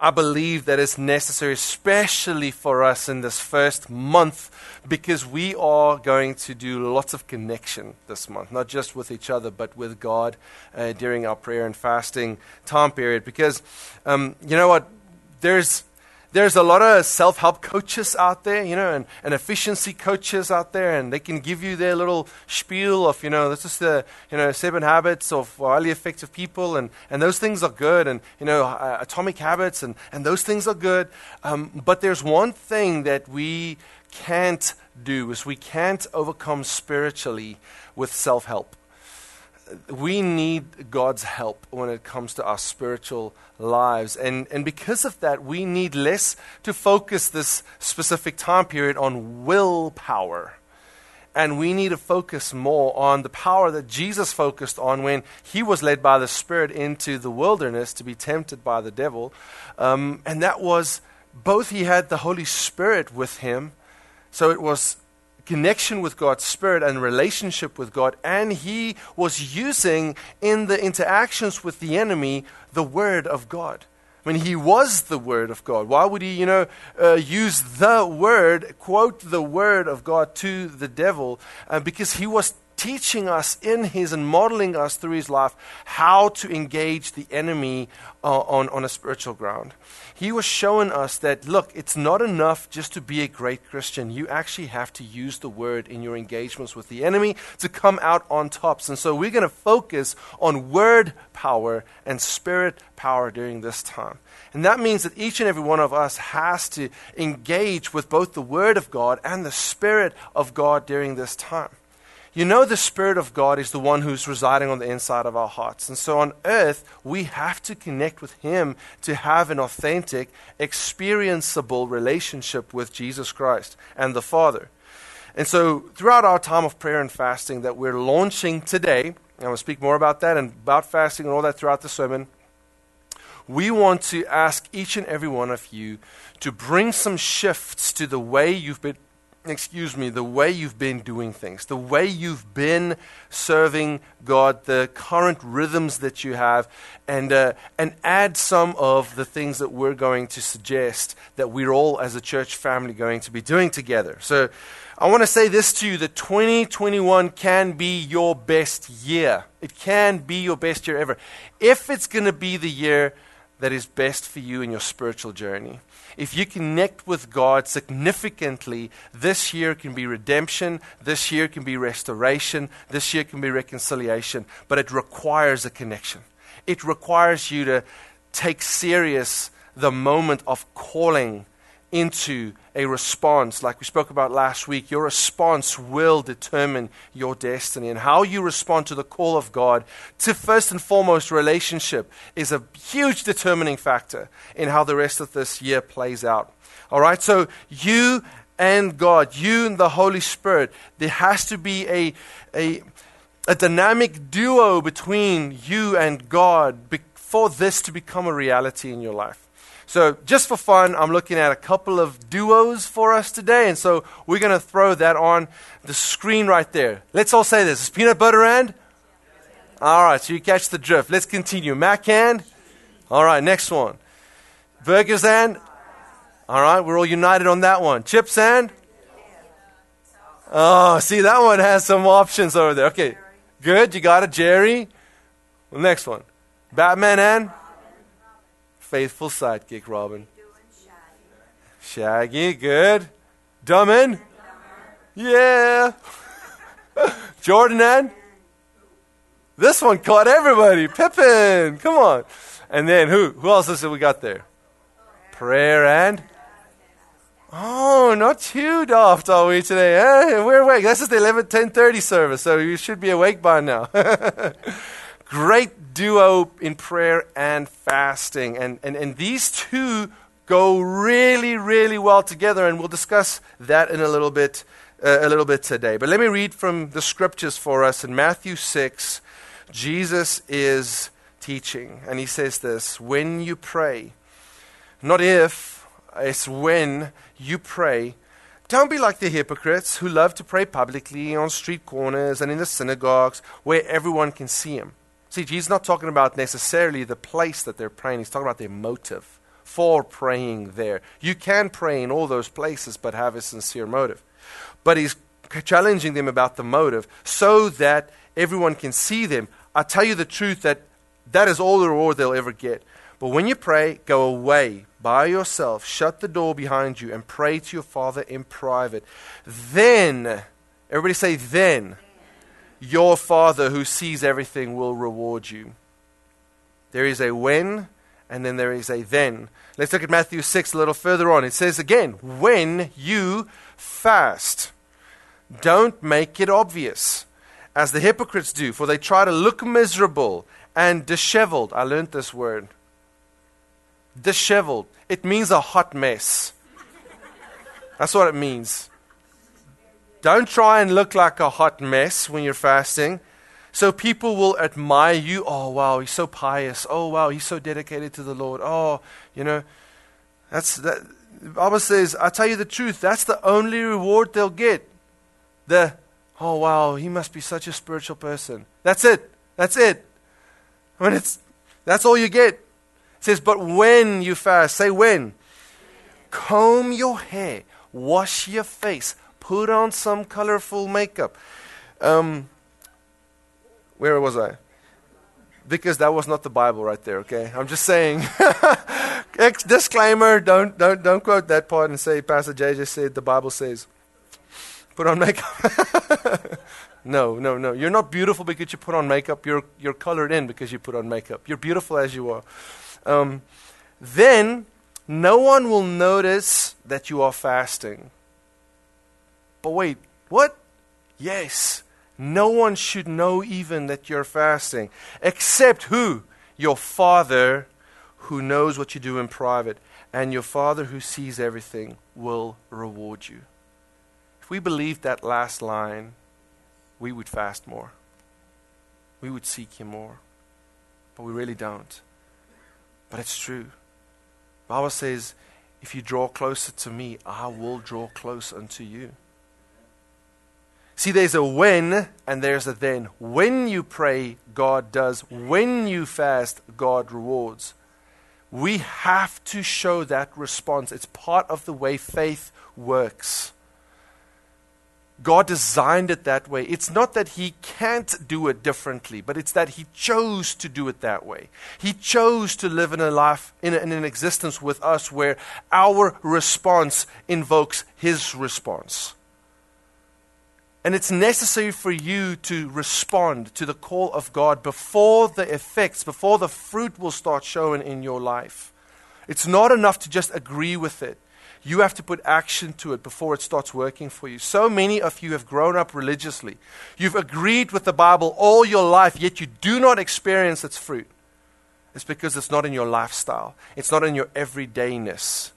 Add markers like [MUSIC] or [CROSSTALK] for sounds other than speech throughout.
I believe that is necessary, especially for us in this first month, because we are going to do lots of connection this month, not just with each other, but with God uh, during our prayer and fasting time period. Because, um, you know what? There's there's a lot of self help coaches out there, you know, and, and efficiency coaches out there, and they can give you their little spiel of, you know, this is the, you know, seven habits of highly effective people, and, and those things are good, and, you know, uh, atomic habits, and, and those things are good. Um, but there's one thing that we can't do is we can't overcome spiritually with self help we need God's help when it comes to our spiritual lives. And, and because of that, we need less to focus this specific time period on willpower. And we need to focus more on the power that Jesus focused on when he was led by the Spirit into the wilderness to be tempted by the devil. Um, and that was both he had the Holy Spirit with him, so it was connection with God's Spirit and relationship with God, and he was using in the interactions with the enemy the Word of God. I mean, he was the Word of God. Why would he, you know, uh, use the Word, quote the Word of God to the devil? Uh, because he was teaching us in his and modeling us through his life how to engage the enemy uh, on, on a spiritual ground. He was showing us that, look, it's not enough just to be a great Christian. You actually have to use the word in your engagements with the enemy to come out on tops. And so we're going to focus on word power and spirit power during this time. And that means that each and every one of us has to engage with both the Word of God and the Spirit of God during this time. You know, the Spirit of God is the one who's residing on the inside of our hearts. And so on earth, we have to connect with Him to have an authentic, experienceable relationship with Jesus Christ and the Father. And so, throughout our time of prayer and fasting that we're launching today, I'm going to speak more about that and about fasting and all that throughout the sermon. We want to ask each and every one of you to bring some shifts to the way you've been excuse me, the way you've been doing things, the way you've been serving God, the current rhythms that you have, and, uh, and add some of the things that we're going to suggest that we're all as a church family going to be doing together. So I want to say this to you that 2021 can be your best year. It can be your best year ever. If it's going to be the year that is best for you in your spiritual journey if you connect with God significantly, this year can be redemption, this year can be restoration, this year can be reconciliation, but it requires a connection. It requires you to take serious the moment of calling into a response, like we spoke about last week. Your response will determine your destiny. And how you respond to the call of God to first and foremost relationship is a huge determining factor in how the rest of this year plays out. All right, so you and God, you and the Holy Spirit, there has to be a, a, a dynamic duo between you and God for this to become a reality in your life. So, just for fun, I'm looking at a couple of duos for us today, and so we're going to throw that on the screen right there. Let's all say this. Is peanut butter and? All right, so you catch the drift. Let's continue. Mac and? All right, next one. Burgers and? All right, we're all united on that one. Chips and? Oh, see, that one has some options over there. Okay, good. You got it, Jerry. Well, next one. Batman and? Faithful sidekick, Robin. Shaggy, good. Dummin? Yeah. [LAUGHS] Jordan and? This one caught everybody. Pippen, come on. And then who? Who else is it we got there? Prayer and? Oh, not too daft are we today? Eh? We're awake. This is the 11, 10.30 service, so you should be awake by now. [LAUGHS] great duo in prayer and fasting. And, and, and these two go really, really well together, and we'll discuss that in a little bit. Uh, a little bit today. But let me read from the scriptures for us. In Matthew 6, Jesus is teaching, and he says this When you pray, not if, it's when you pray, don't be like the hypocrites who love to pray publicly on street corners and in the synagogues where everyone can see them. See, Jesus not talking about necessarily the place that they're praying, he's talking about their motive. for praying there. You can pray in all those places, but have a sincere motive. But he's challenging them about the motive so that everyone can see them. I tell you the truth that that is all the reward they'll ever get. But when you pray, go away by yourself, shut the door behind you, and pray to your Father in private. Then, everybody say, then, your Father who sees everything will reward you. There is a when, and then there is a then. Let's look at Matthew 6 a little further on. It says again, when you fast, don't make it obvious, as the hypocrites do, for they try to look miserable and disheveled. I learned this word. Disheveled. It means a hot mess. That's what it means. Don't try and look like a hot mess when you're fasting. So people will admire you. Oh, wow, he's so pious. Oh, wow, he's so dedicated to the Lord. Oh, you know, that's that. The Bible says, I tell you the truth, that's the only reward they'll get. The, oh, wow, he must be such a spiritual person. That's it. That's it. I mean, it's, that's all you get. It says, but when you fast, say when. Comb your hair, wash your face, put on some colorful makeup. Um, where was I? Because that was not the Bible right there, okay? I'm just saying. [LAUGHS] Disclaimer, don't, don't, don't quote that part and say, Pastor just said the Bible says. Put on makeup. [LAUGHS] No, no, no. You're not beautiful because you put on makeup. You're, you're colored in because you put on makeup. You're beautiful as you are. Um, then no one will notice that you are fasting. But wait, what? Yes. No one should know even that you're fasting. Except who? Your Father who knows what you do in private. And your Father who sees everything will reward you. If we believed that last line, we would fast more. We would seek Him more. But we really don't. But it's true. The Bible says, if you draw closer to me, I will draw close unto you. See, there's a when and there's a then. When you pray, God does. When you fast, God rewards. We have to show that response. It's part of the way faith works. God designed it that way. It's not that He can't do it differently, but it's that He chose to do it that way. He chose to live in a life, in, a, in an existence with us where our response invokes His response. And it's necessary for you to respond to the call of God before the effects, before the fruit will start showing in your life. It's not enough to just agree with it. You have to put action to it before it starts working for you. So many of you have grown up religiously. You've agreed with the Bible all your life, yet you do not experience its fruit. It's because it's not in your lifestyle, it's not in your everydayness,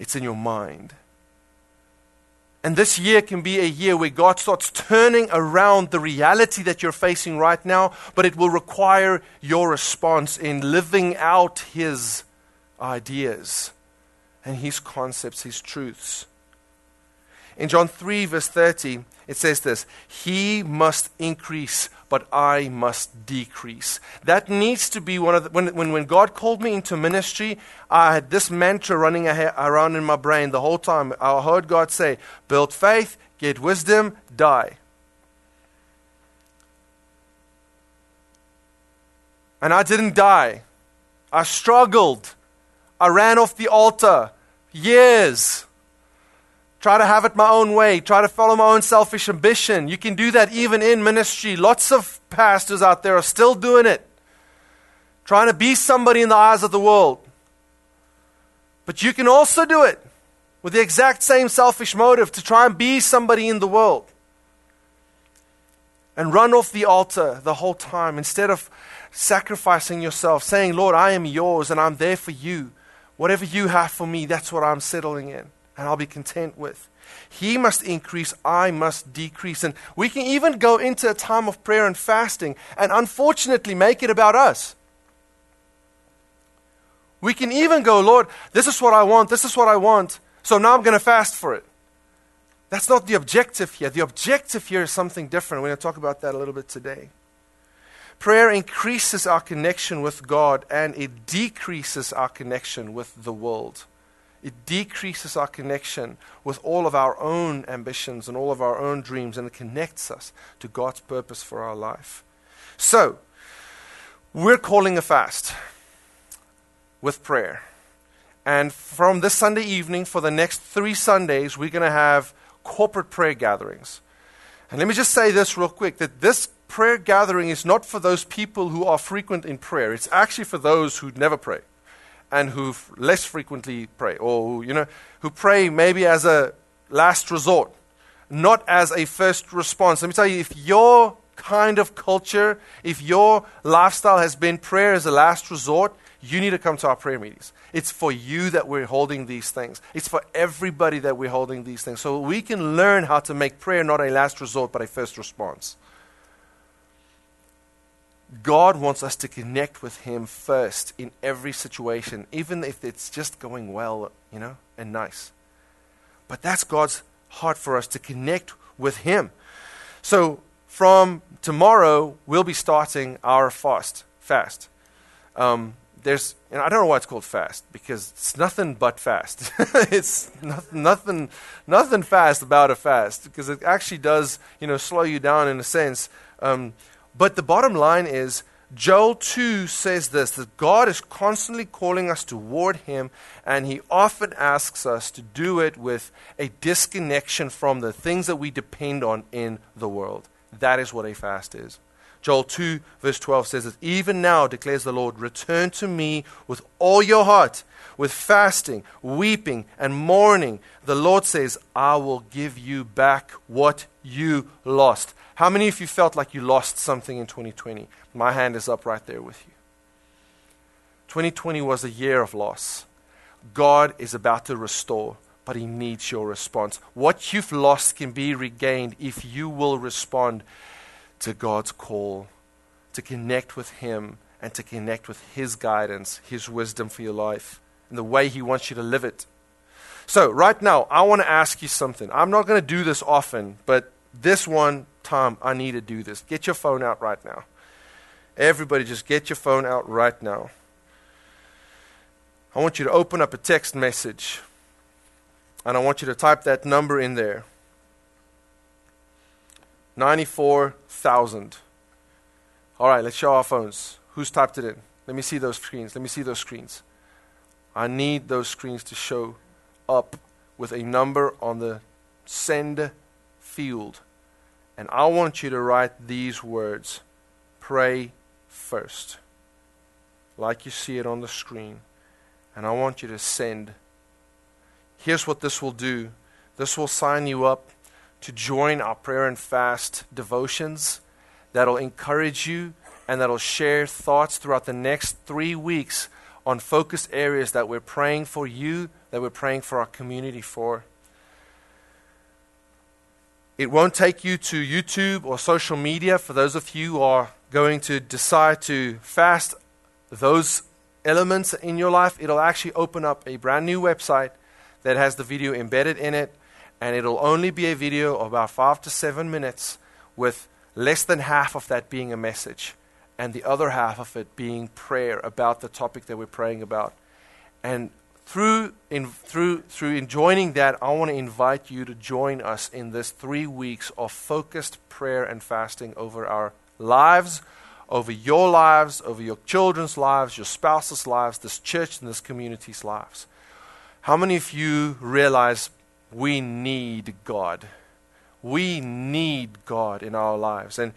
it's in your mind. And this year can be a year where God starts turning around the reality that you're facing right now, but it will require your response in living out His ideas and his concepts, his truths. In John 3, verse 30, it says this He must increase, but I must decrease. That needs to be one of the. When, when, when God called me into ministry, I had this mantra running around in my brain the whole time. I heard God say, Build faith, get wisdom, die. And I didn't die. I struggled. I ran off the altar years. Try to have it my own way. Try to follow my own selfish ambition. You can do that even in ministry. Lots of pastors out there are still doing it. Trying to be somebody in the eyes of the world. But you can also do it with the exact same selfish motive to try and be somebody in the world. And run off the altar the whole time instead of sacrificing yourself, saying, Lord, I am yours and I'm there for you. Whatever you have for me, that's what I'm settling in, and I'll be content with. He must increase, I must decrease. And we can even go into a time of prayer and fasting and unfortunately make it about us. We can even go, Lord, this is what I want, this is what I want, so now I'm going to fast for it. That's not the objective here. The objective here is something different. We're going to talk about that a little bit today. Prayer increases our connection with God and it decreases our connection with the world. It decreases our connection with all of our own ambitions and all of our own dreams, and it connects us to God's purpose for our life. So, we're calling a fast with prayer. And from this Sunday evening, for the next three Sundays, we're going to have corporate prayer gatherings. And let me just say this real quick that this prayer gathering is not for those people who are frequent in prayer. It's actually for those who never pray and who less frequently pray, or you know, who pray maybe as a last resort, not as a first response. Let me tell you, if your kind of culture, if your lifestyle has been prayer as a last resort, you need to come to our prayer meetings. It's for you that we're holding these things. It's for everybody that we're holding these things. So we can learn how to make prayer not a last resort, but a first response. God wants us to connect with Him first in every situation, even if it's just going well, you know, and nice. But that's God's heart for us to connect with Him. So from tomorrow, we'll be starting our fast. Fast. Um, there's, and I don't know why it's called fast because it's nothing but fast. [LAUGHS] it's not, nothing, nothing fast about a fast because it actually does, you know, slow you down in a sense. Um, but the bottom line is, Joel 2 says this that God is constantly calling us toward Him, and He often asks us to do it with a disconnection from the things that we depend on in the world. That is what a fast is. Joel 2, verse 12 says that even now, declares the Lord, return to me with all your heart, with fasting, weeping, and mourning. The Lord says, I will give you back what you lost. How many of you felt like you lost something in 2020? My hand is up right there with you. 2020 was a year of loss. God is about to restore, but He needs your response. What you've lost can be regained if you will respond to God's call to connect with Him and to connect with His guidance, His wisdom for your life, and the way He wants you to live it. So, right now, I want to ask you something. I'm not going to do this often, but this one time, I need to do this. Get your phone out right now. Everybody, just get your phone out right now. I want you to open up a text message, and I want you to type that number in there. 94,000. All right, let's show our phones. Who's typed it in? Let me see those screens. Let me see those screens. I need those screens to show up with a number on the send field. And I want you to write these words pray first, like you see it on the screen. And I want you to send. Here's what this will do this will sign you up to join our prayer and fast devotions that'll encourage you and that'll share thoughts throughout the next three weeks on focused areas that we're praying for you, that we're praying for our community for. It won't take you to YouTube or social media for those of you who are going to decide to fast those elements in your life. It'll actually open up a brand new website that has the video embedded in it and it'll only be a video of about five to seven minutes with less than half of that being a message and the other half of it being prayer about the topic that we're praying about. And through, in, through, through in joining that, I want to invite you to join us in this three weeks of focused prayer and fasting over our lives, over your lives, over your children's lives, your spouse's lives, this church and this community's lives. How many of you realize we need God. We need God in our lives. And,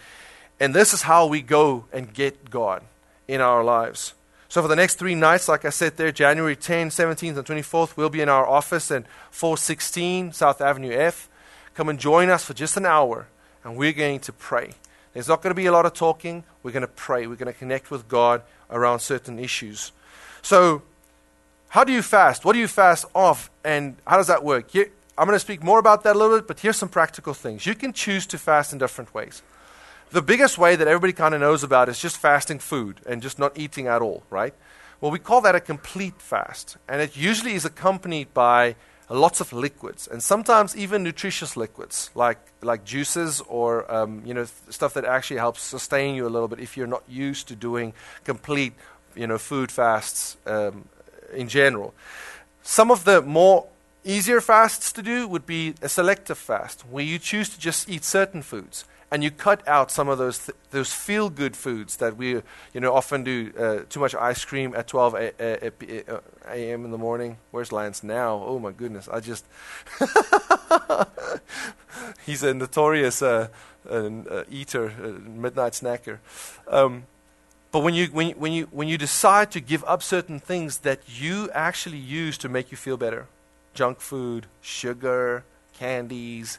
and this is how we go and get God in our lives. So, for the next three nights, like I said there, January 10th, 17th, and 24th, we'll be in our office at 416 South Avenue F. Come and join us for just an hour, and we're going to pray. There's not going to be a lot of talking. We're going to pray. We're going to connect with God around certain issues. So, how do you fast? What do you fast off? And how does that work? I'm going to speak more about that a little bit, but here's some practical things. You can choose to fast in different ways. The biggest way that everybody kind of knows about is just fasting food and just not eating at all, right? Well, we call that a complete fast, and it usually is accompanied by lots of liquids, and sometimes even nutritious liquids like like juices or um, you know th- stuff that actually helps sustain you a little bit if you're not used to doing complete you know food fasts um, in general. Some of the more easier fasts to do would be a selective fast where you choose to just eat certain foods and you cut out some of those th- those feel good foods that we you know often do uh, too much ice cream at 12 a- a- a- a.m. in the morning. Where's Lance now? Oh my goodness! I just [LAUGHS] he's a notorious uh, uh, eater, midnight snacker. Um, but when you, when, when, you, when you decide to give up certain things that you actually use to make you feel better, junk food, sugar, candies,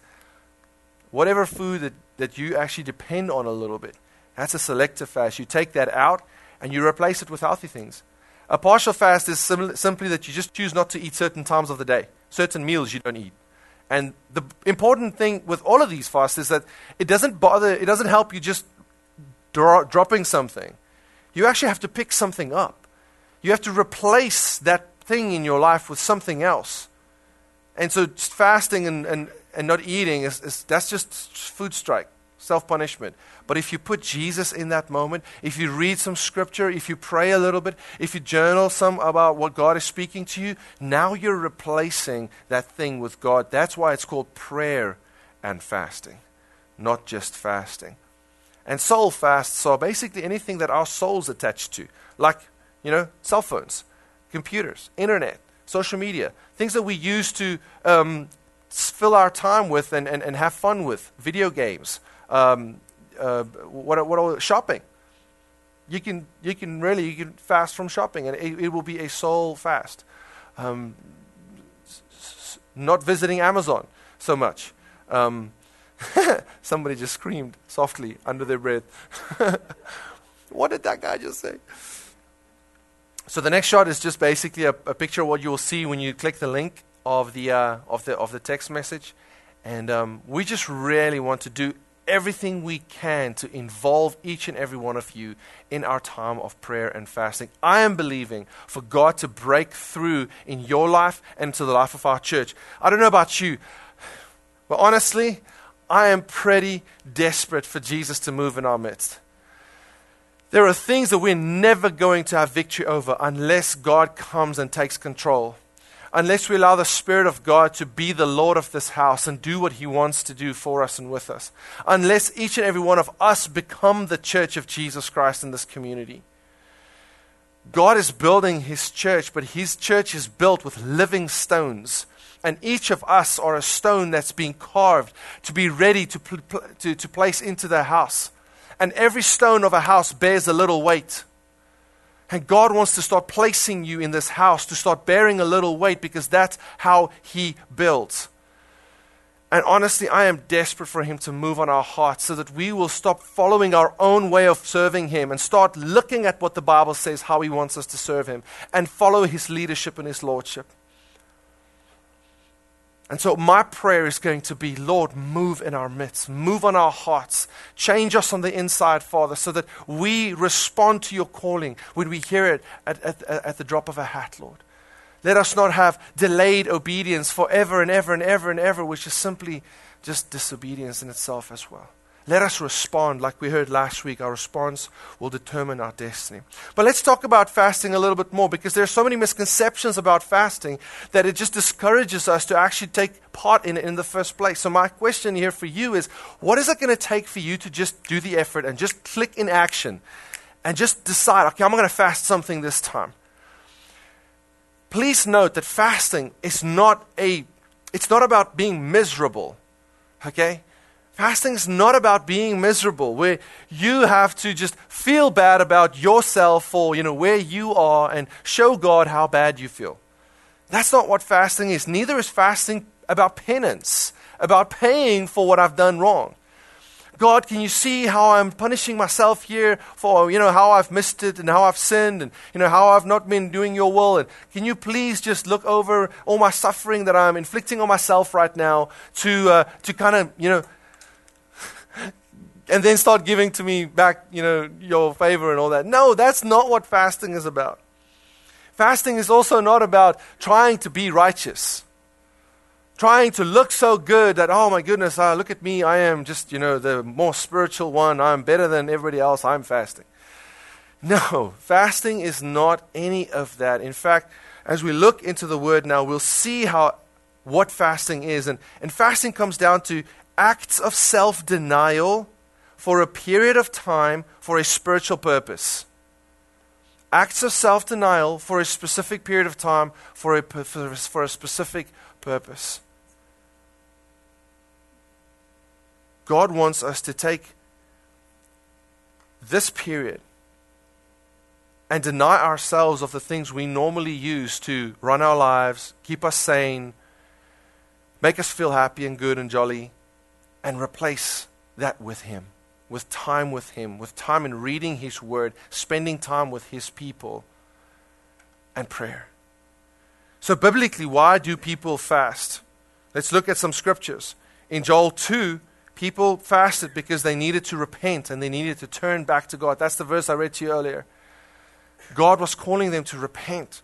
whatever food that, that you actually depend on a little bit, that's a selective fast. You take that out and you replace it with healthy things. A partial fast is sim- simply that you just choose not to eat certain times of the day, certain meals you don't eat. And the important thing with all of these fasts is that it doesn't bother, it doesn't help you just dro- dropping something. You actually have to pick something up. You have to replace that thing in your life with something else. And so fasting and, and, and not eating, is, is that's just food strike, self punishment. But if you put Jesus in that moment, if you read some scripture, if you pray a little bit, if you journal some about what God is speaking to you, now you're replacing that thing with God. That's why it's called prayer and fasting, not just fasting. And soul fasts are basically anything that our souls attached to, like, you know, cell phones, computers, internet, social media, things that we use to um, fill our time with and, and, and have fun with, video games, um, uh, what, what, shopping. You can, you can really you can fast from shopping, and it, it will be a soul fast. Um, s- not visiting Amazon so much. Um, [LAUGHS] Somebody just screamed softly under their breath. [LAUGHS] what did that guy just say? So the next shot is just basically a, a picture of what you will see when you click the link of the uh, of the of the text message, and um, we just really want to do everything we can to involve each and every one of you in our time of prayer and fasting. I am believing for God to break through in your life and to the life of our church. I don't know about you, but honestly, I am pretty desperate for Jesus to move in our midst. There are things that we're never going to have victory over unless God comes and takes control. Unless we allow the Spirit of God to be the Lord of this house and do what He wants to do for us and with us. Unless each and every one of us become the church of Jesus Christ in this community. God is building His church, but His church is built with living stones and each of us are a stone that's being carved to be ready to, pl- to, to place into the house. And every stone of a house bears a little weight. And God wants to start placing you in this house to start bearing a little weight because that's how He builds. And honestly, I am desperate for Him to move on our hearts so that we will stop following our own way of serving Him and start looking at what the Bible says, how He wants us to serve Him, and follow His leadership and His lordship. And so, my prayer is going to be Lord, move in our midst, move on our hearts, change us on the inside, Father, so that we respond to your calling when we hear it at, at, at, the drop of a hat, Lord. Let us not have delayed obedience forever and ever and ever and ever, which is simply just disobedience in itself as well. Let us respond like we heard last week. Our response will determine our destiny. But let's talk about fasting a little bit more because there are so many misconceptions about fasting that it just discourages us to actually take part in it in the first place. So, my question here for you is what is it going to take for you to just do the effort and just click in action and just decide, okay, I'm going to fast something this time? Please note that fasting is not a it's not about being miserable. Okay? Fasting is not about being miserable, where you have to just feel bad about yourself or you know where you are and show God how bad you feel. That's not what fasting is. Neither is fasting about penance, about paying for what I've done wrong. God, can you see how I'm punishing myself here for, you know, how I've missed it and how I've sinned and, you know, how I've not been doing your will? And can you please just look over all my suffering that I'm inflicting on myself right now to, uh, to kind of, you know, and then start giving to me back, you know, your favor and all that. No, that's not what fasting is about. Fasting is also not about trying to be righteous. trying to look so good that, oh my goodness, uh, look at me, I am just, you know, the more spiritual one, I'm better than everybody else, I'm fasting. No, fasting is not any of that. In fact, as we look into the word now, we'll see how what fasting is. And, and fasting comes down to acts of self denial for a period of time for a spiritual purpose. Acts of self denial for a specific period of time for a, for a specific purpose. God wants us to take this period and deny ourselves of the things we normally use to run our lives, keep us sane, make us feel happy and good and jolly, and replace that with Him, with time with Him, with time in reading His Word, spending time with His people, and prayer. So, biblically, why do people fast? Let's look at some scriptures. In Joel 2, people fasted because they needed to repent and they needed to turn back to God. That's the verse I read to you earlier. God was calling them to repent.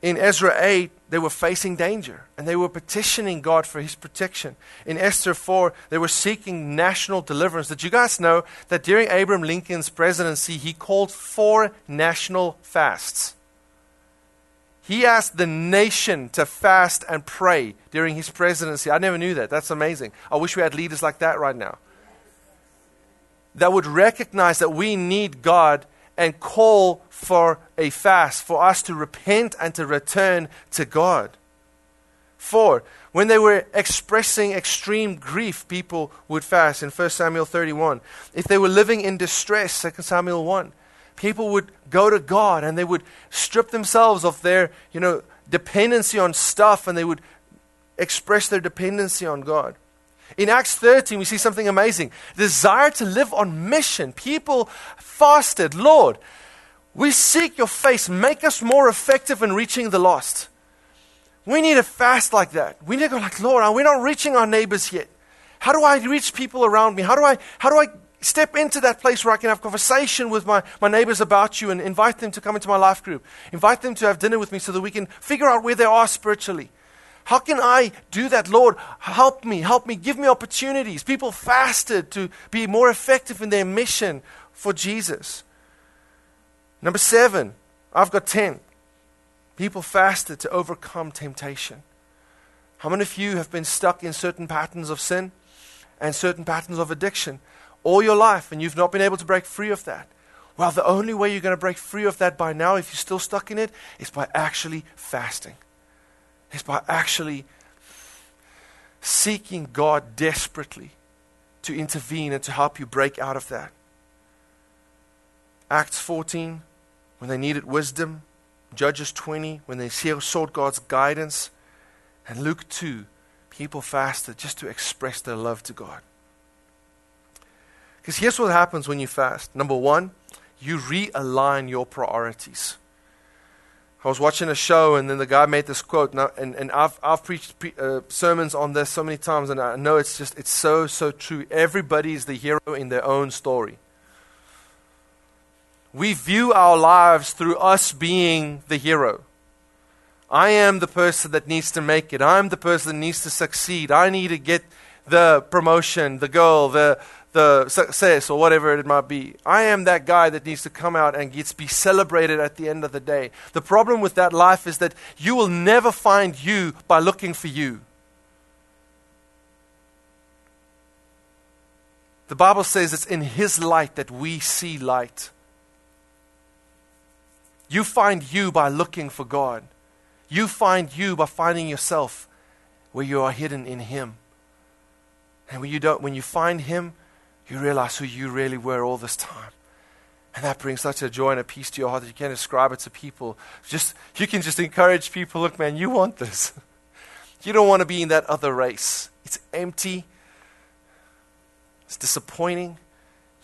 In Ezra 8, they were facing danger and they were petitioning God for his protection. In Esther 4, they were seeking national deliverance. Did you guys know that during Abraham Lincoln's presidency, he called four national fasts? He asked the nation to fast and pray during his presidency. I never knew that. That's amazing. I wish we had leaders like that right now. That would recognize that we need God and call for a fast, for us to repent and to return to God. Four, when they were expressing extreme grief, people would fast in 1 Samuel 31. If they were living in distress, 2 Samuel 1, people would go to God and they would strip themselves of their, you know, dependency on stuff and they would express their dependency on God. In Acts 13, we see something amazing. Desire to live on mission. People fasted, Lord, we seek your face. Make us more effective in reaching the lost. We need a fast like that. We need to go like, Lord, we're not reaching our neighbors yet. How do I reach people around me? How do I, how do I step into that place where I can have conversation with my, my neighbors about you and invite them to come into my life group? Invite them to have dinner with me so that we can figure out where they are spiritually. How can I do that? Lord, help me, help me, give me opportunities. People fasted to be more effective in their mission for Jesus. Number seven, I've got 10. People fasted to overcome temptation. How many of you have been stuck in certain patterns of sin and certain patterns of addiction all your life and you've not been able to break free of that? Well, the only way you're going to break free of that by now, if you're still stuck in it, is by actually fasting is by actually seeking God desperately to intervene and to help you break out of that. Acts 14, when they needed wisdom. Judges 20, when they sought God's guidance. And Luke 2, people fasted just to express their love to God. Because here's what happens when you fast. Number one, you realign your priorities. I was watching a show, and then the guy made this quote, and, I, and, and I've, I've preached pre, uh, sermons on this so many times, and I know it's just, it's so, so true. Everybody is the hero in their own story. We view our lives through us being the hero. I am the person that needs to make it. I'm the person that needs to succeed. I need to get the promotion, the goal, the, the success or whatever it might be. I am that guy that needs to come out and gets be celebrated at the end of the day. The problem with that life is that you will never find you by looking for you. The Bible says it's in His light that we see light. You find you by looking for God. You find you by finding yourself where you are hidden in Him. And when you, don't, when you find Him, you realize who you really were all this time. And that brings such a joy and a peace to your heart that you can't describe it to people. Just you can just encourage people, look, man, you want this. [LAUGHS] You don't want to be in that other race. It's empty. It's disappointing.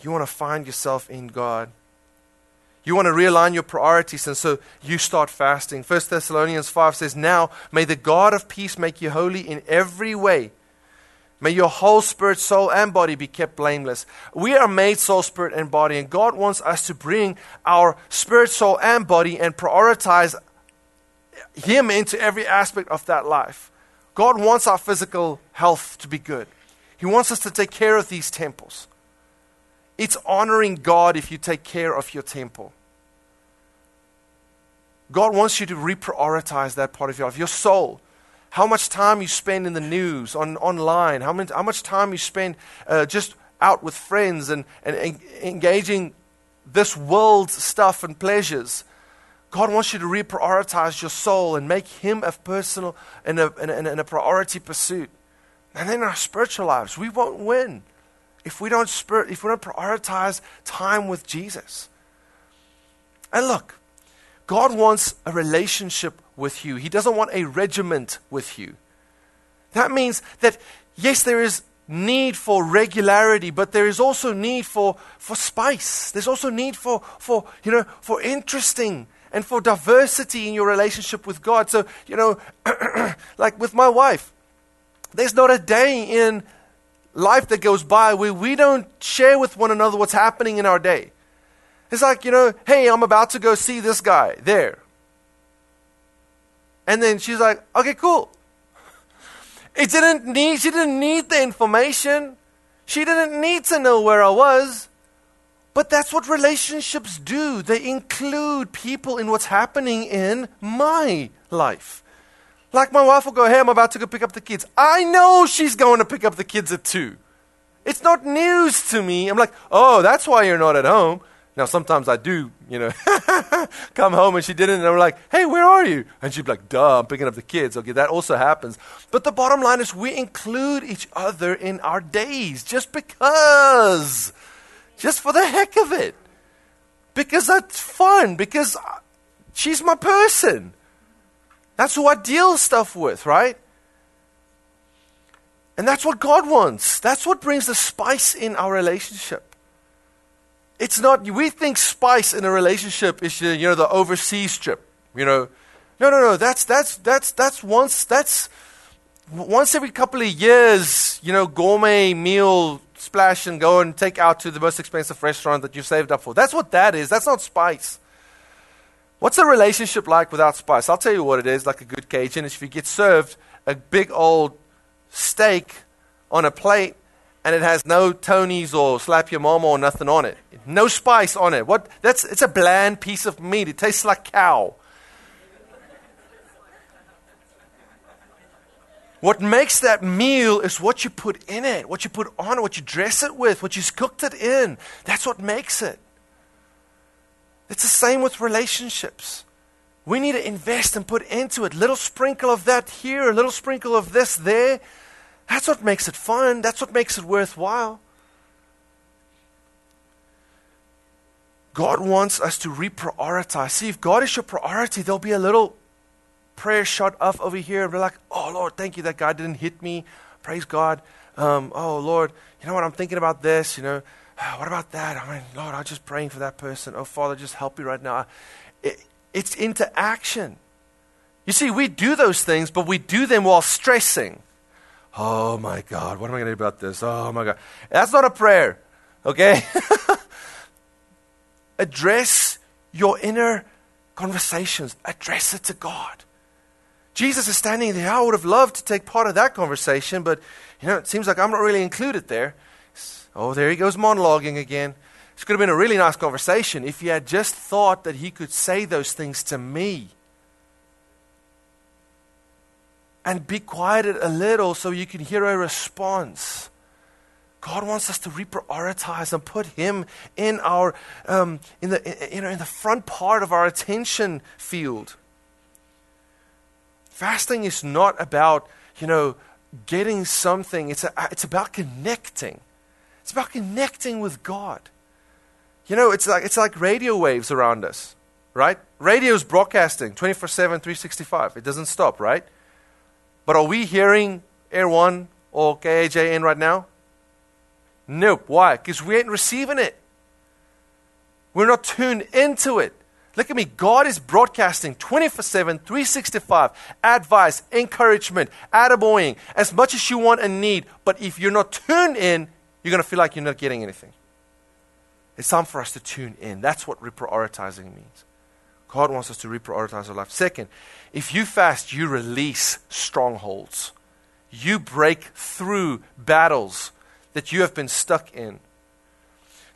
You want to find yourself in God. You want to realign your priorities, and so you start fasting. 1 Thessalonians 5 says, Now may the God of peace make you holy in every way May your whole spirit, soul, and body be kept blameless. We are made soul, spirit, and body, and God wants us to bring our spirit, soul, and body and prioritize Him into every aspect of that life. God wants our physical health to be good. He wants us to take care of these temples. It's honoring God if you take care of your temple. God wants you to reprioritize that part of your life, your soul. How much time you spend in the news, on online, how, many, how much time you spend uh, just out with friends and, and, and engaging this world's stuff and pleasures. God wants you to reprioritize your soul and make Him a personal and a, and, a, and a priority pursuit. And then our spiritual lives, we won't win if we don't spirit, if we don't prioritize time with Jesus. And look, God wants a relationship with you. He doesn't want a regiment with you. That means that yes, there is need for regularity, but there is also need for, for spice. There's also need for, for, you know, for interesting and for diversity in your relationship with God. So, you know, [CLEARS THROAT] like with my wife, there's not a day in life that goes by where we don't share with one another what's happening in our day. It's like, you know, hey, I'm about to go see this guy there. And then she's like, okay, cool. It didn't need, she didn't need the information. She didn't need to know where I was. But that's what relationships do. They include people in what's happening in my life. Like my wife will go, Hey, I'm about to go pick up the kids. I know she's going to pick up the kids at 2. It's not news to me. I'm like, Oh, that's why you're not at home. Now, sometimes I do, you know, [LAUGHS] come home and she didn't, and I'm like, hey, where are you? And she'd be like, duh, I'm picking up the kids. Okay, that also happens. But the bottom line is we include each other in our days just because, just for the heck of it. Because that's fun, because she's my person. That's who I deal stuff with, right? And that's what God wants. That's what brings the spice in our relationship. It's not, we think spice in a relationship is, uh, you know, the overseas trip, you know. No, no, no, that's, that's, that's, that's once, that's once every couple of years, you know, gourmet meal splash and go and take out to the most expensive restaurant that you've saved up for. That's what that is. That's not spice. What's a relationship like without spice? I'll tell you what it is like a good Cajun. If you get served a big old steak on a plate and it has no Tony's or slap your mama or nothing on it. No spice on it. What? That's it's a bland piece of meat. It tastes like cow. What makes that meal is what you put in it, what you put on it, what you dress it with, what you cooked it in. That's what makes it. It's the same with relationships. We need to invest and put into it. Little sprinkle of that here, a little sprinkle of this there. That's what makes it fun. That's what makes it worthwhile. God wants us to reprioritize. See, if God is your priority, there'll be a little prayer shot off over here. And we're like, oh, Lord, thank you that God didn't hit me. Praise God. Um, oh, Lord, you know what? I'm thinking about this. You know, [SIGHS] what about that? I mean, Lord, I'm just praying for that person. Oh, Father, just help me right now. It, it's into action. You see, we do those things, but we do them while stressing. Oh my God, what am I going to do about this? Oh my God. That's not a prayer, okay? [LAUGHS] Address your inner conversations, address it to God. Jesus is standing there. I would have loved to take part of that conversation, but you know, it seems like I'm not really included there. Oh, there he goes monologuing again. This could have been a really nice conversation if he had just thought that he could say those things to me and be quieted a little so you can hear a response. God wants us to reprioritize and put Him in our um, in the you know in the front part of our attention field. Fasting is not about you know getting something. It's a, it's about connecting. It's about connecting with God. You know, it's like it's like radio waves around us, right? Radio is broadcasting 24/7 365. It doesn't stop, right? But are we hearing Air One or KAJN right now? Nope. Why? Because we ain't receiving it. We're not tuned into it. Look at me. God is broadcasting 24 7, 365 advice, encouragement, attaboying, as much as you want and need. But if you're not tuned in, you're going to feel like you're not getting anything. It's time for us to tune in. That's what reprioritizing means. God wants us to reprioritize our life. Second, if you fast, you release strongholds. you break through battles that you have been stuck in.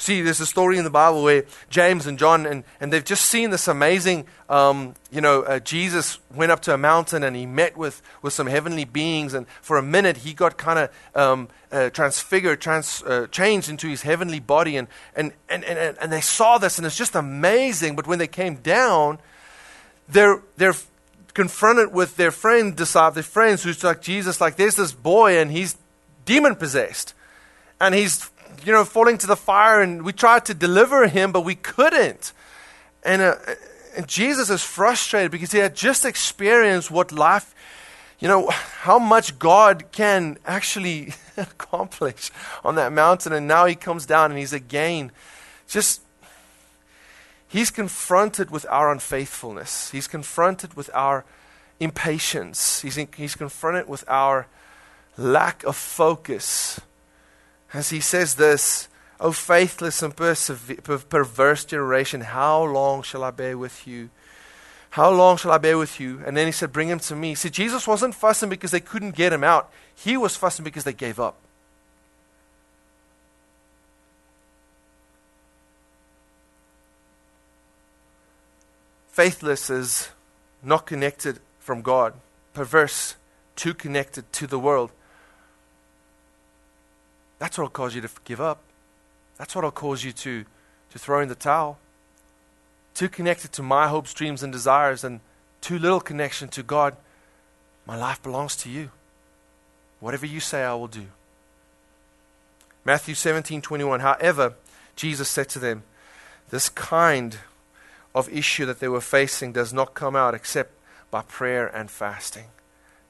See, there's a story in the Bible where James and John, and, and they've just seen this amazing, um, you know, uh, Jesus went up to a mountain and he met with, with some heavenly beings. And for a minute, he got kind of um, uh, transfigured, trans, uh, changed into his heavenly body. And, and, and, and, and they saw this, and it's just amazing. But when they came down, they're, they're confronted with their friend, their friends who's like Jesus, like, there's this boy, and he's demon possessed. And he's you know, falling to the fire, and we tried to deliver him, but we couldn't. And, uh, and Jesus is frustrated because he had just experienced what life, you know, how much God can actually [LAUGHS] accomplish on that mountain. And now he comes down and he's again just, he's confronted with our unfaithfulness. He's confronted with our impatience. He's, in, he's confronted with our lack of focus as he says this, O faithless and perverse generation, how long shall I bear with you? How long shall I bear with you? And then he said, Bring him to me. See, Jesus wasn't fussing because they couldn't get him out, he was fussing because they gave up. Faithless is not connected from God, perverse, too connected to the world. That's what'll cause you to give up. That's what'll cause you to, to throw in the towel. Too connected to my hopes, dreams, and desires, and too little connection to God. My life belongs to you. Whatever you say, I will do. Matthew 17 21. However, Jesus said to them, This kind of issue that they were facing does not come out except by prayer and fasting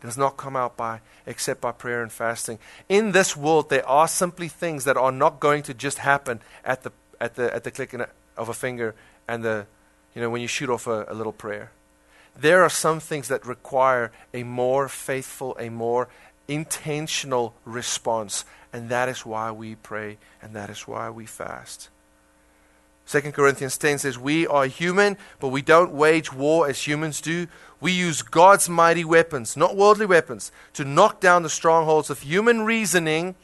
does not come out by except by prayer and fasting. In this world, there are simply things that are not going to just happen at the at the at the click of a finger and the you know when you shoot off a, a little prayer. There are some things that require a more faithful, a more intentional response, and that is why we pray and that is why we fast. 2 Corinthians 10 says, We are human, but we don't wage war as humans do. We use God's mighty weapons, not worldly weapons, to knock down the strongholds of human reasoning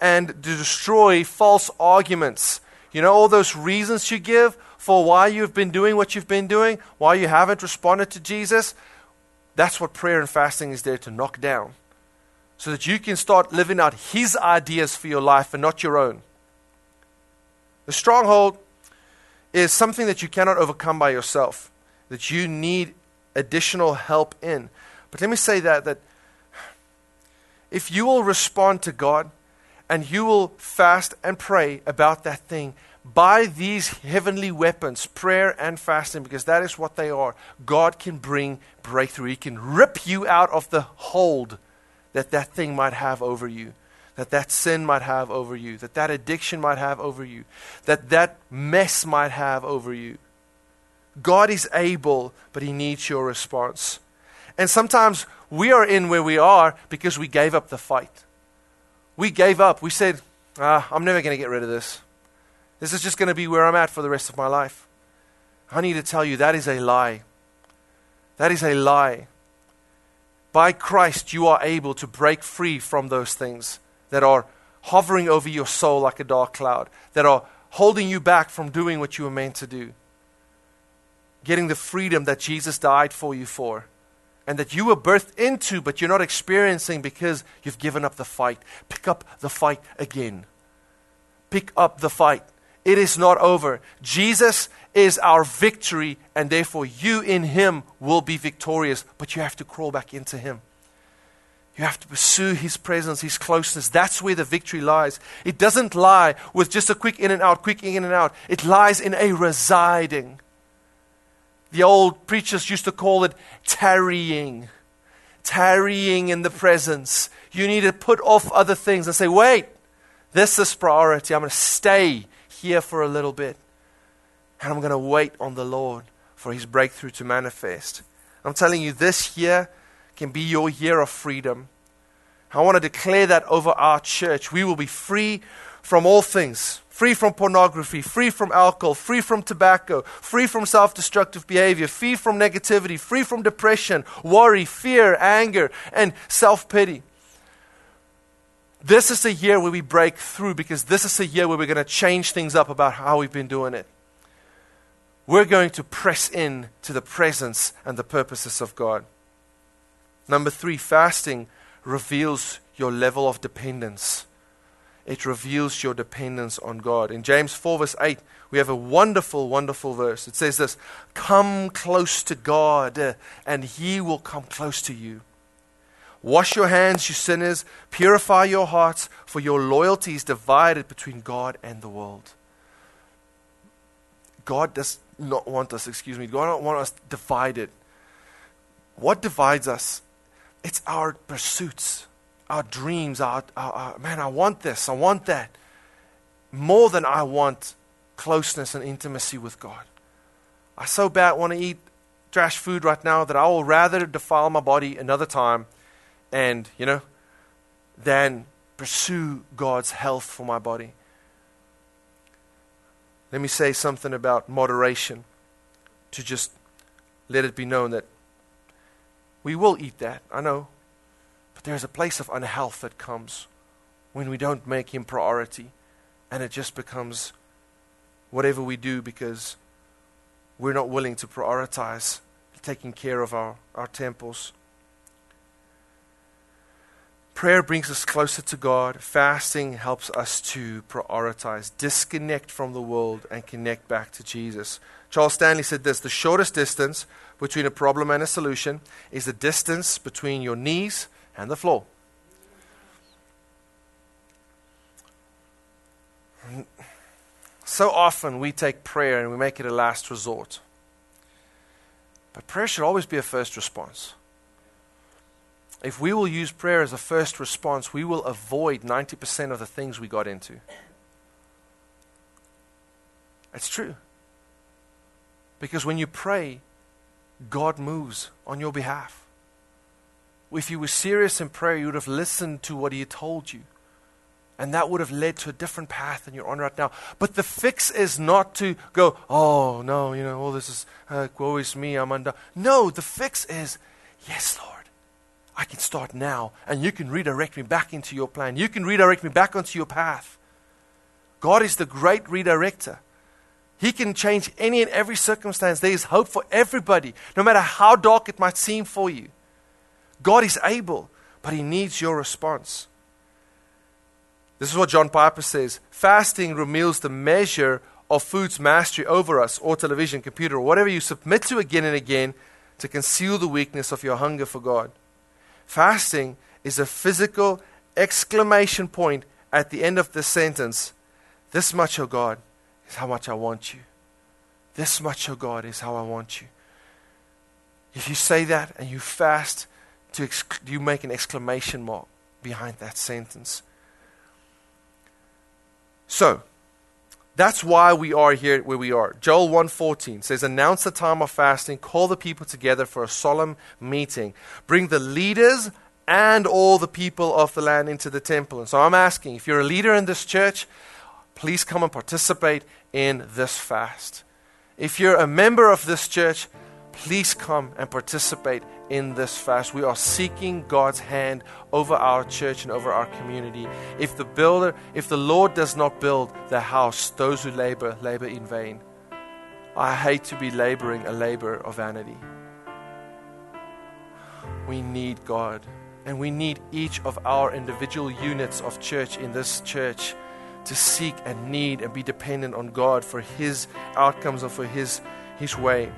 and to destroy false arguments. You know, all those reasons you give for why you've been doing what you've been doing, why you haven't responded to Jesus. That's what prayer and fasting is there to knock down. So that you can start living out His ideas for your life and not your own. The stronghold is something that you cannot overcome by yourself, that you need additional help in. But let me say that that if you will respond to God and you will fast and pray about that thing by these heavenly weapons, prayer and fasting, because that is what they are, God can bring breakthrough. He can rip you out of the hold that that thing might have over you that that sin might have over you, that that addiction might have over you, that that mess might have over you. God is able, but He needs your response. And sometimes we are in where we are because we gave up the fight. We gave up. We said, ah, I'm never going to get rid of this. This is just going to be where I'm at for the rest of my life. I need to tell you that is a lie. That is a lie. By Christ, you are able to break free from those things that are hovering over your soul like a dark cloud, that are holding you back from doing what you were meant to do. Getting the freedom that Jesus died for you for, and that you were birthed into, but you're not experiencing because you've given up the fight. Pick up the fight again. Pick up the fight. It is not over. Jesus is our victory, and therefore you in Him will be victorious, but you have to crawl back into Him. You have to pursue His presence, His closeness. That's where the victory lies. It doesn't lie with just a quick in and out, quick in and out. It lies in a residing. The old preachers used to call it tarrying. Tarrying in the presence. You need to put off other things and say, wait, this is priority. I'm going to stay here for a little bit. And I'm going to wait on the Lord for His breakthrough to manifest. I'm telling you, this year, can be your year of freedom. I want to declare that over our church. We will be free from all things free from pornography, free from alcohol, free from tobacco, free from self destructive behavior, free from negativity, free from depression, worry, fear, anger, and self pity. This is a year where we break through because this is a year where we're going to change things up about how we've been doing it. We're going to press in to the presence and the purposes of God. Number three, fasting reveals your level of dependence. It reveals your dependence on God. In James 4, verse 8, we have a wonderful, wonderful verse. It says this Come close to God, uh, and He will come close to you. Wash your hands, you sinners. Purify your hearts, for your loyalty is divided between God and the world. God does not want us, excuse me, God don't want us divided. What divides us? It's our pursuits, our dreams, our, our, our, man, I want this, I want that. More than I want closeness and intimacy with God. I so bad want to eat trash food right now that I will rather defile my body another time and, you know, than pursue God's health for my body. Let me say something about moderation to just let it be known that we will eat that, I know. But there's a place of unhealth that comes when we don't make Him priority and it just becomes whatever we do because we're not willing to prioritize taking care of our, our temples. Prayer brings us closer to God. Fasting helps us to prioritize, disconnect from the world, and connect back to Jesus. Charles Stanley said this the shortest distance between a problem and a solution is the distance between your knees and the floor. So often we take prayer and we make it a last resort. But prayer should always be a first response if we will use prayer as a first response, we will avoid 90% of the things we got into. It's true. Because when you pray, God moves on your behalf. If you were serious in prayer, you would have listened to what He told you. And that would have led to a different path than you're on right now. But the fix is not to go, oh, no, you know, all this is, uh, woe is me, I'm undone. No, the fix is, yes, Lord. I can start now, and you can redirect me back into your plan. You can redirect me back onto your path. God is the great redirector. He can change any and every circumstance. There is hope for everybody, no matter how dark it might seem for you. God is able, but He needs your response. This is what John Piper says fasting reveals the measure of food's mastery over us, or television, computer, or whatever you submit to again and again to conceal the weakness of your hunger for God. Fasting is a physical exclamation point at the end of the sentence. This much, O God, is how much I want you. This much, O oh God, is how I want you. If you say that and you fast, to exc- you make an exclamation mark behind that sentence. So, that's why we are here where we are. Joel 1:14 says announce the time of fasting, call the people together for a solemn meeting. Bring the leaders and all the people of the land into the temple. And so I'm asking, if you're a leader in this church, please come and participate in this fast. If you're a member of this church, please come and participate in this fast. We are seeking God's hand over our church and over our community. If the builder, if the Lord does not build the house, those who labor, labor in vain. I hate to be laboring a labor of vanity. We need God, and we need each of our individual units of church in this church to seek and need and be dependent on God for His outcomes and for His, His way.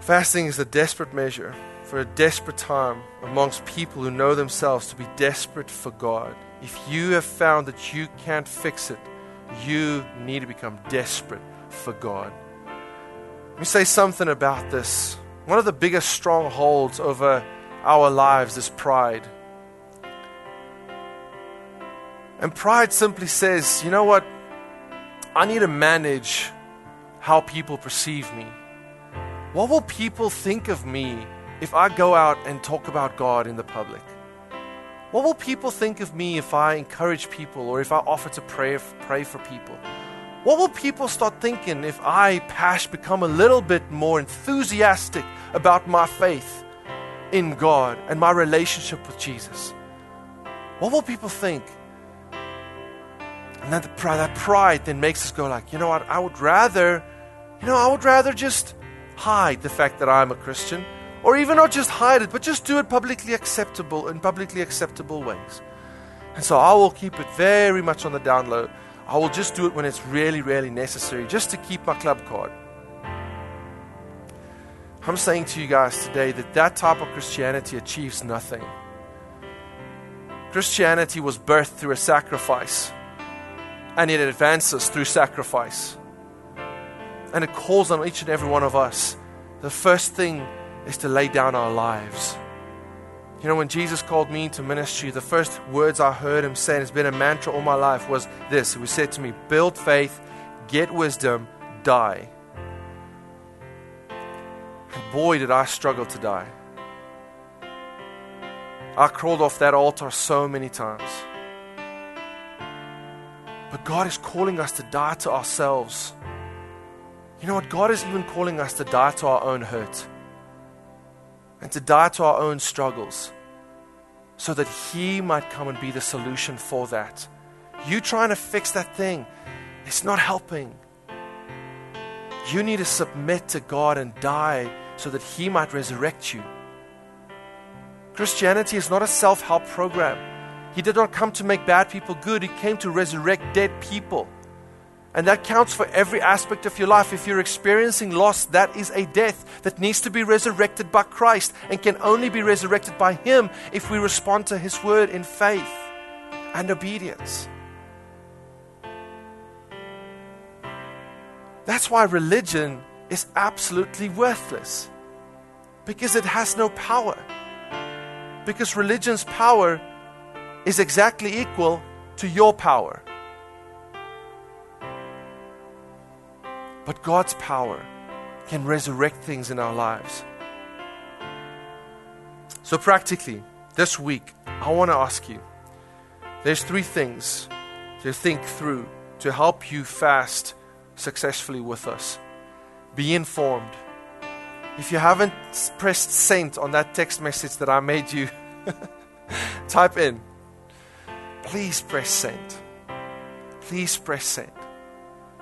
Fasting is a desperate measure for a desperate time amongst people who know themselves to be desperate for God. If you have found that you can't fix it, you need to become desperate for God. Let me say something about this. One of the biggest strongholds over our lives is pride. And pride simply says, you know what? I need to manage how people perceive me. What will people think of me if I go out and talk about God in the public? What will people think of me if I encourage people or if I offer to pray, pray for people? What will people start thinking if I, Pash, become a little bit more enthusiastic about my faith? in God and my relationship with Jesus? What will people think? And that, that pride then makes us go like, you know what, I would rather, you know, I would rather just hide the fact that I'm a Christian. Or even not just hide it, but just do it publicly acceptable in publicly acceptable ways. And so I will keep it very much on the down low. I will just do it when it's really, really necessary, just to keep my club card. I'm saying to you guys today that that type of Christianity achieves nothing. Christianity was birthed through a sacrifice and it advances through sacrifice. And it calls on each and every one of us. The first thing is to lay down our lives. You know, when Jesus called me into ministry, the first words I heard him say, and it's been a mantra all my life, was this. He said to me, Build faith, get wisdom, die. And boy, did I struggle to die. I crawled off that altar so many times. But God is calling us to die to ourselves. You know what? God is even calling us to die to our own hurt and to die to our own struggles so that He might come and be the solution for that. You trying to fix that thing, it's not helping. You need to submit to God and die so that He might resurrect you. Christianity is not a self help program. He did not come to make bad people good, He came to resurrect dead people. And that counts for every aspect of your life. If you're experiencing loss, that is a death that needs to be resurrected by Christ and can only be resurrected by Him if we respond to His word in faith and obedience. That's why religion is absolutely worthless because it has no power. Because religion's power is exactly equal to your power. But God's power can resurrect things in our lives. So, practically, this week, I want to ask you there's three things to think through to help you fast successfully with us. Be informed. If you haven't pressed send on that text message that I made you [LAUGHS] type in, please press send. Please press send.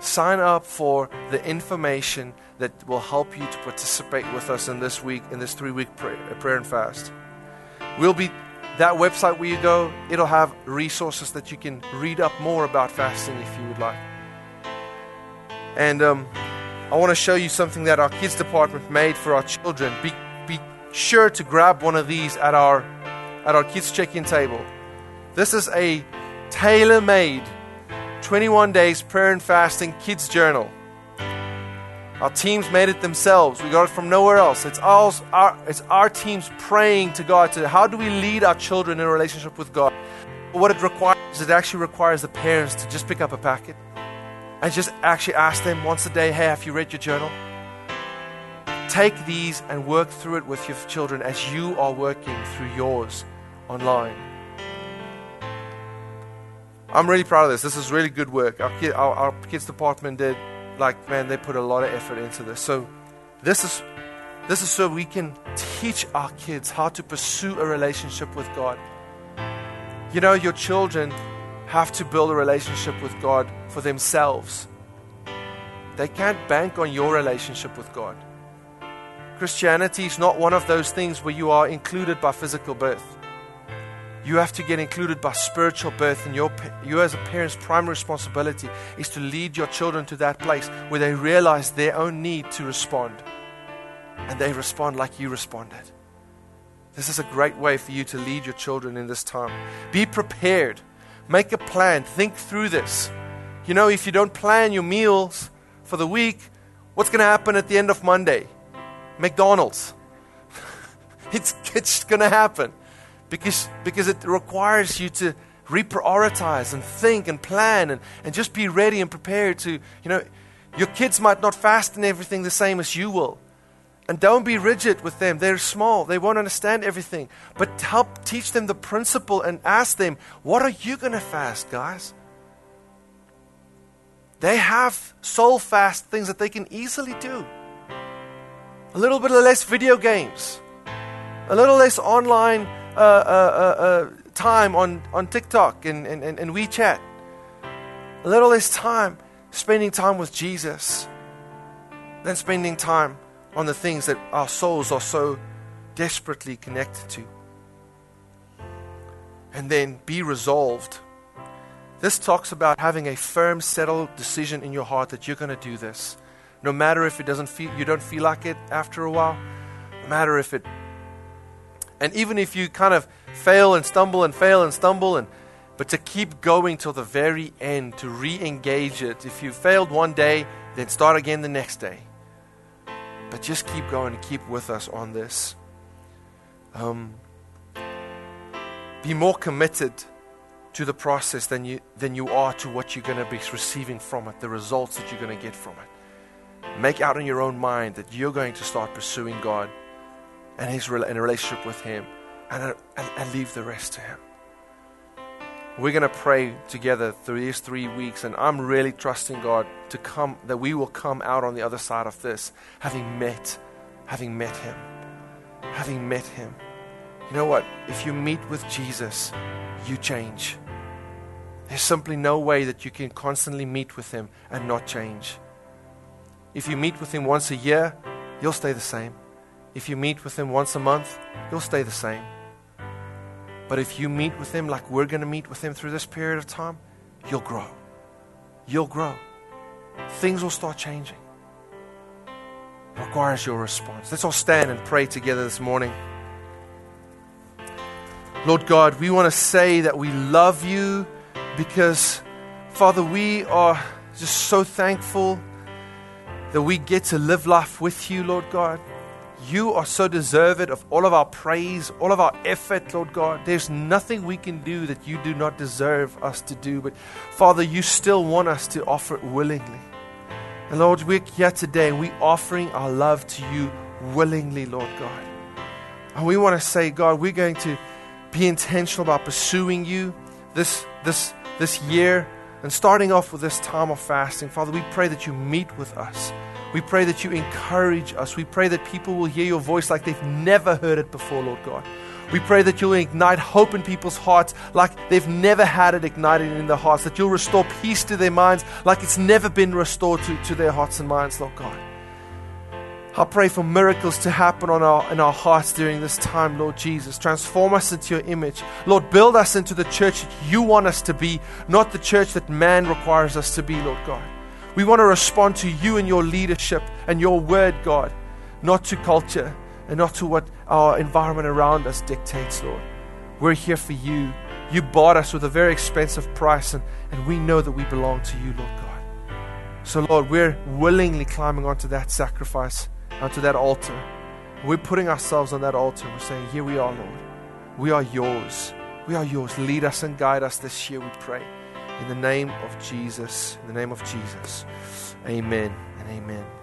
Sign up for the information that will help you to participate with us in this week, in this three week prayer, prayer and fast. We'll be that website where you go, it'll have resources that you can read up more about fasting if you would like. And um, I want to show you something that our kids department made for our children. Be, be sure to grab one of these at our at our kids check-in table. This is a tailor made 21 days prayer and fasting kids journal. Our teams made it themselves. We got it from nowhere else. It's, all, our, it's our teams praying to God to how do we lead our children in a relationship with God. What it requires, it actually requires the parents to just pick up a packet and just actually ask them once a day, hey, have you read your journal? Take these and work through it with your children as you are working through yours online. I'm really proud of this. This is really good work. Our, kid, our, our, kids department did, like, man, they put a lot of effort into this. So, this is this is so we can teach our kids how to pursue a relationship with God. You know, your children have to build a relationship with God for themselves. They can't bank on your relationship with God. Christianity is not one of those things where you are included by physical birth. You have to get included by spiritual birth, and your, you, as a parent's primary responsibility is to lead your children to that place where they realize their own need to respond. And they respond like you responded. This is a great way for you to lead your children in this time. Be prepared, make a plan, think through this. You know, if you don't plan your meals for the week, what's going to happen at the end of Monday? McDonald's. [LAUGHS] it's, it's going to happen because, because it requires you to reprioritize and think and plan and, and just be ready and prepared to, you know, your kids might not fast and everything the same as you will. And don't be rigid with them. They're small. They won't understand everything. But help teach them the principle and ask them, what are you going to fast, guys? They have soul fast things that they can easily do. A little bit less video games a little less online uh, uh, uh, uh, time on, on TikTok and, and, and WeChat, a little less time spending time with Jesus than spending time on the things that our souls are so desperately connected to. And then be resolved. This talks about having a firm, settled decision in your heart that you're going to do this. No matter if it doesn't feel you don't feel like it after a while, no matter if it and even if you kind of fail and stumble and fail and stumble and but to keep going till the very end, to re-engage it. If you failed one day, then start again the next day. But just keep going and keep with us on this. Um, be more committed to the process than you, than you are to what you're going to be receiving from it, the results that you're going to get from it. Make out in your own mind that you're going to start pursuing God and, his, and a relationship with Him and, uh, and, and leave the rest to Him. We're going to pray together through these three weeks, and I'm really trusting God to come, that we will come out on the other side of this, having met, having met Him, having met Him. You know what? If you meet with Jesus, you change. There's simply no way that you can constantly meet with Him and not change. If you meet with Him once a year, you'll stay the same. If you meet with Him once a month, you'll stay the same. But if you meet with Him like we're going to meet with Him through this period of time, you'll grow. You'll grow. Things will start changing. It requires your response. Let's all stand and pray together this morning. Lord God, we want to say that we love you because, Father, we are just so thankful that we get to live life with you, Lord God. You are so deserved of all of our praise, all of our effort, Lord God. There's nothing we can do that you do not deserve us to do. But Father, you still want us to offer it willingly. And Lord, we're here today and we're offering our love to you willingly, Lord God. And we want to say, God, we're going to be intentional about pursuing you this, this, this year and starting off with this time of fasting. Father, we pray that you meet with us. We pray that you encourage us. We pray that people will hear your voice like they've never heard it before, Lord God. We pray that you'll ignite hope in people's hearts like they've never had it ignited in their hearts, that you'll restore peace to their minds like it's never been restored to, to their hearts and minds, Lord God. I pray for miracles to happen on our, in our hearts during this time, Lord Jesus. Transform us into your image. Lord, build us into the church that you want us to be, not the church that man requires us to be, Lord God. We want to respond to you and your leadership and your word, God, not to culture and not to what our environment around us dictates, Lord. We're here for you. You bought us with a very expensive price, and, and we know that we belong to you, Lord God. So, Lord, we're willingly climbing onto that sacrifice, onto that altar. We're putting ourselves on that altar. We're saying, Here we are, Lord. We are yours. We are yours. Lead us and guide us this year, we pray. In the name of Jesus, in the name of Jesus. Amen and amen.